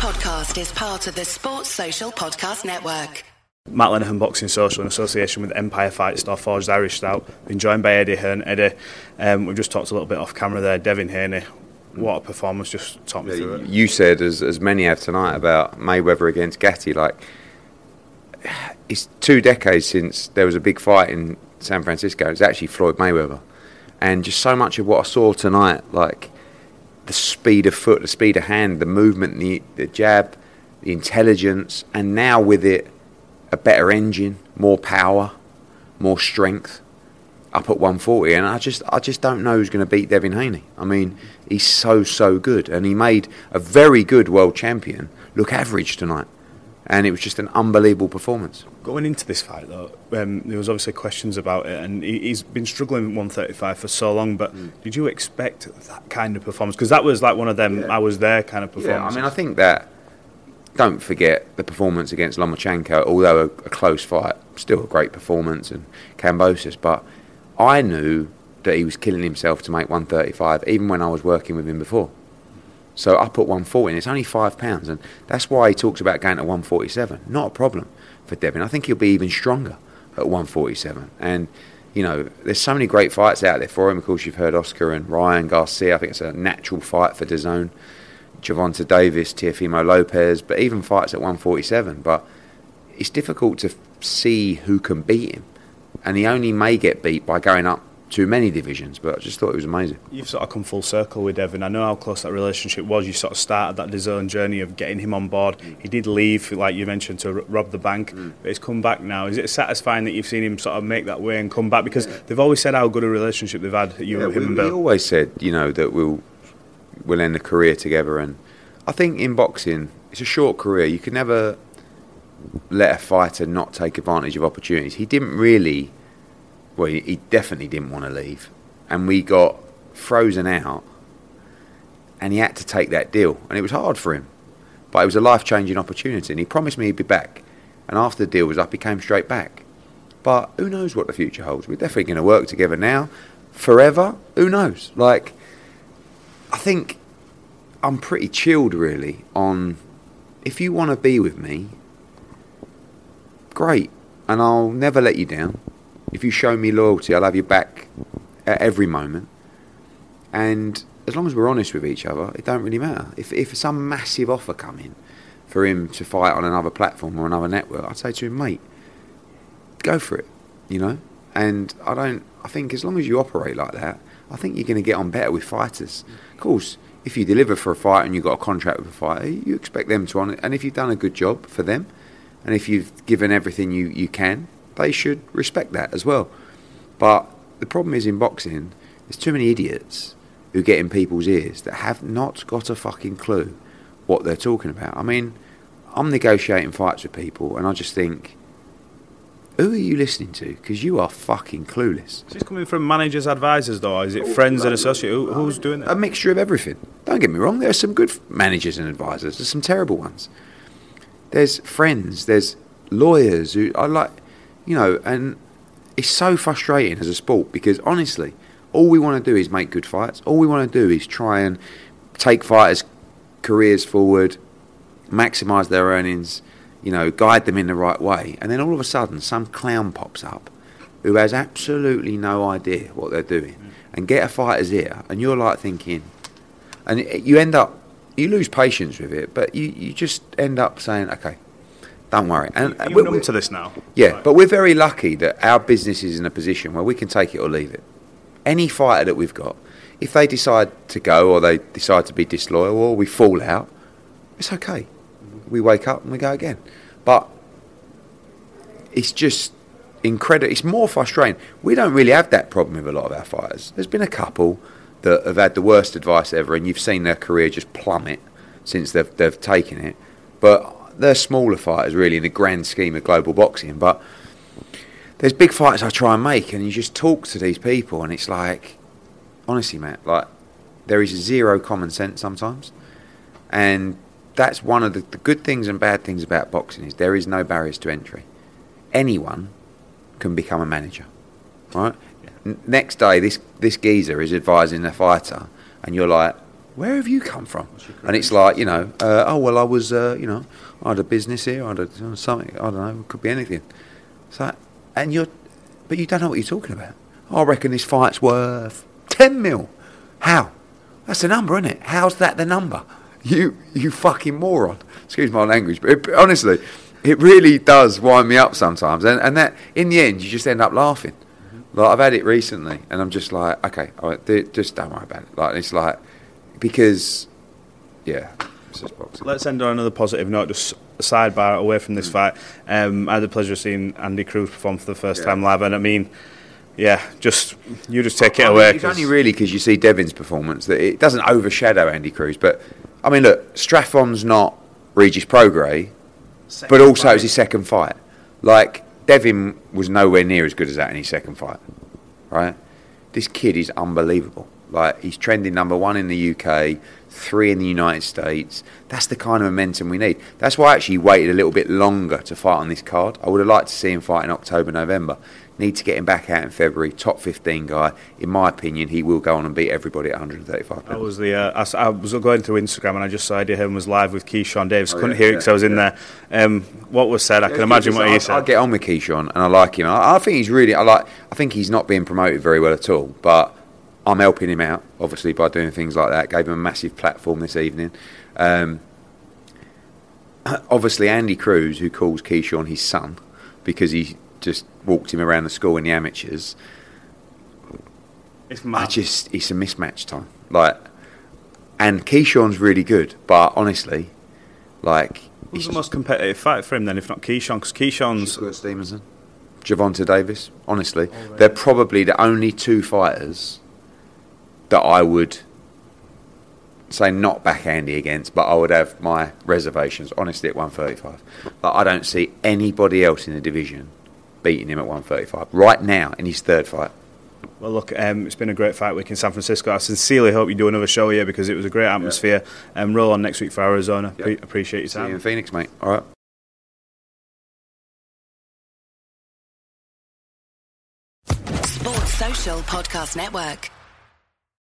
podcast is part of the Sports Social Podcast Network. Matt Lenihan Boxing Social in association with Empire Fight Store Forged Irish Stout. Been joined by Eddie Hearn. Eddie, um, we've just talked a little bit off camera there. Devin Haney, what a performance! Just talk me through it. You said, as, as many have tonight, about Mayweather against Gatti. Like, it's two decades since there was a big fight in San Francisco. It's actually Floyd Mayweather, and just so much of what I saw tonight, like the speed of foot, the speed of hand, the movement, the, the jab, the intelligence, and now with it, a better engine, more power, more strength up at 140 and I just I just don't know who's going to beat Devin Haney. I mean, he's so so good and he made a very good world champion look average tonight. And it was just an unbelievable performance. Going into this fight, though, um, there was obviously questions about it, and he, he's been struggling with 135 for so long. But mm. did you expect that kind of performance? Because that was like one of them. Yeah. I was there kind of performance. Yeah, I mean, I think that. Don't forget the performance against Lomachenko, although a, a close fight, still a great performance, and Kambosos. But I knew that he was killing himself to make 135, even when I was working with him before. So up at 140, and it's only five pounds, and that's why he talks about going to 147. Not a problem for Devin. I think he'll be even stronger at 147. And you know, there's so many great fights out there for him. Of course, you've heard Oscar and Ryan Garcia. I think it's a natural fight for DAZN. Gervonta Davis, Teofimo Lopez, but even fights at 147. But it's difficult to see who can beat him and he only may get beat by going up too many divisions, but I just thought it was amazing. You've sort of come full circle with Evan. I know how close that relationship was. You sort of started that DAZN journey of getting him on board. He did leave, like you mentioned, to rob the bank, mm. but he's come back now. Is it satisfying that you've seen him sort of make that way and come back? Because they've always said how good a relationship they've had, you, yeah, him we, and Bill. We always said, you know, that we'll we'll end a career together, and I think in boxing, it's a short career. You can never let a fighter not take advantage of opportunities. He didn't really well, he, definitely didn't want to leave, and we got frozen out, and he had to take that deal, and it was hard for him, but it was a life changing opportunity, and he promised me he'd be back, and after the deal was up, he came straight back. But who knows what the future holds? We're definitely going to work together now, forever. Who knows? Like, I think I'm pretty chilled really on if you want to be with me, great, and I'll never let you down. If you show me loyalty, I'll have you back at every moment. And as long as we're honest with each other, it don't really matter. If if some massive offer come in for him to fight on another platform or another network, I'd say to him, mate, go for it. You know. And I don't. I think as long as you operate like that, I think you're going to get on better with fighters. Of course, if you deliver for a fight and you've got a contract with a fighter, you expect them to honour it. And if you've done a good job for them, and if you've given everything you, you can, they should respect that as well. But the problem is in boxing, there's too many idiots who get in people's ears that have not got a fucking clue what they're talking about. I mean, I'm negotiating fights with people, and I just think, who are you listening to? Because you are fucking clueless. Is this coming from managers, advisors, though? Is it friends and associates? Who, who's doing it? A mixture of everything. Don't get me wrong. There are some good managers and advisors. There's some terrible ones. There's friends. There's lawyers who I like you know, and it's so frustrating as a sport because honestly, all we want to do is make good fights. All we want to do is try and take fighters' careers forward, maximise their earnings, you know, guide them in the right way. And then all of a sudden, some clown pops up who has absolutely no idea what they're doing mm. and get a fighter's ear, and you're like thinking, and you end up, you lose patience with it, but you, you just end up saying, okay, don't worry. And uh, you're numb to this now. Yeah, right. but we're very lucky that our business is in a position where we can take it or leave it. Any fighter that we've got, if they decide to go or they decide to be disloyal or we fall out, it's okay. We wake up and we go again. But it's just incredible. It's more frustrating. We don't really have that problem with a lot of our fighters. There's been a couple that have had the worst advice ever, and you've seen their career just plummet since they've they've taken it. But they're smaller fighters really in the grand scheme of global boxing, but there's big fights I try and make, and you just talk to these people, and it's like, honestly, Matt, like there is zero common sense sometimes, and that's one of the, the good things and bad things about boxing is there is no barriers to entry. Anyone can become a manager, right? N- next day, this this geezer is advising a fighter, and you're like, where have you come from? And it's like, you know, uh, oh, well, I was, uh, you know, I had a business here, I had a, something, I don't know, it could be anything. So, and you're, but you don't know what you're talking about. I reckon this fight's worth 10 mil. How? That's the number, isn't it? How's that the number? You, you fucking moron. Excuse my language, but it, honestly, it really does wind me up sometimes. And, and that, in the end, you just end up laughing. Like I've had it recently, and I'm just like, okay, all right, just don't worry about it. Like it's like because, yeah, it's just boxing. Let's end on another positive note. Just a sidebar away from this mm. fight. Um, I had the pleasure of seeing Andy Cruz perform for the first yeah. time live, and I mean, yeah, just you just take it I away. Mean, it's only really because you see Devin's performance that it doesn't overshadow Andy Cruz. But I mean, look, Strafffon's not Regis Prograis, but also fight. it's his second fight. Like Devin was nowhere near as good as that in his second fight, right? This kid is unbelievable. Like he's trending number one in the UK, three in the United States. That's the kind of momentum we need. That's why I actually waited a little bit longer to fight on this card. I would have liked to see him fight in October, November. Need to get him back out in February. Top 15 guy. In my opinion, he will go on and beat everybody at 135 pounds. I was the uh, I, I, was going through Instagram and I just saw Eddie Hearn was live with Keyshawn Davis. Oh, Couldn't yeah, hear it because I was in yeah. there. Um, what was said, I can imagine what he said. I'll get on with Keyshawn and I like him. I, I think he's really. I like. I think he's not being promoted very well at all, but. I'm helping him out, obviously, by doing things like that. Gave him a massive platform this evening. Um, obviously, Andy Cruz, who calls Keyshawn his son because he just walked him around the school in the amateurs. It's mad. I just it's a mismatch time. Like, and Keyshawn's really good, but honestly, like, who's the most competitive fight for him then, if not Keyshawn? Because Keyshawn's Shakur Stevenson, Gervonta Davis. Honestly, oh, right. they're probably the only two fighters that I would say not back Andy against, but I would have my reservations, honestly, at 135. But I don't see anybody else in the division beating him at 135 right now in his third fight. Well, look, um, it's been a great fight week in San Francisco. I sincerely hope you do another show here because it was a great atmosphere. Yeah. Um, roll on next week for Arizona. Pre- appreciate your time. See you in Phoenix, mate. All right. Sports Social Podcast Network.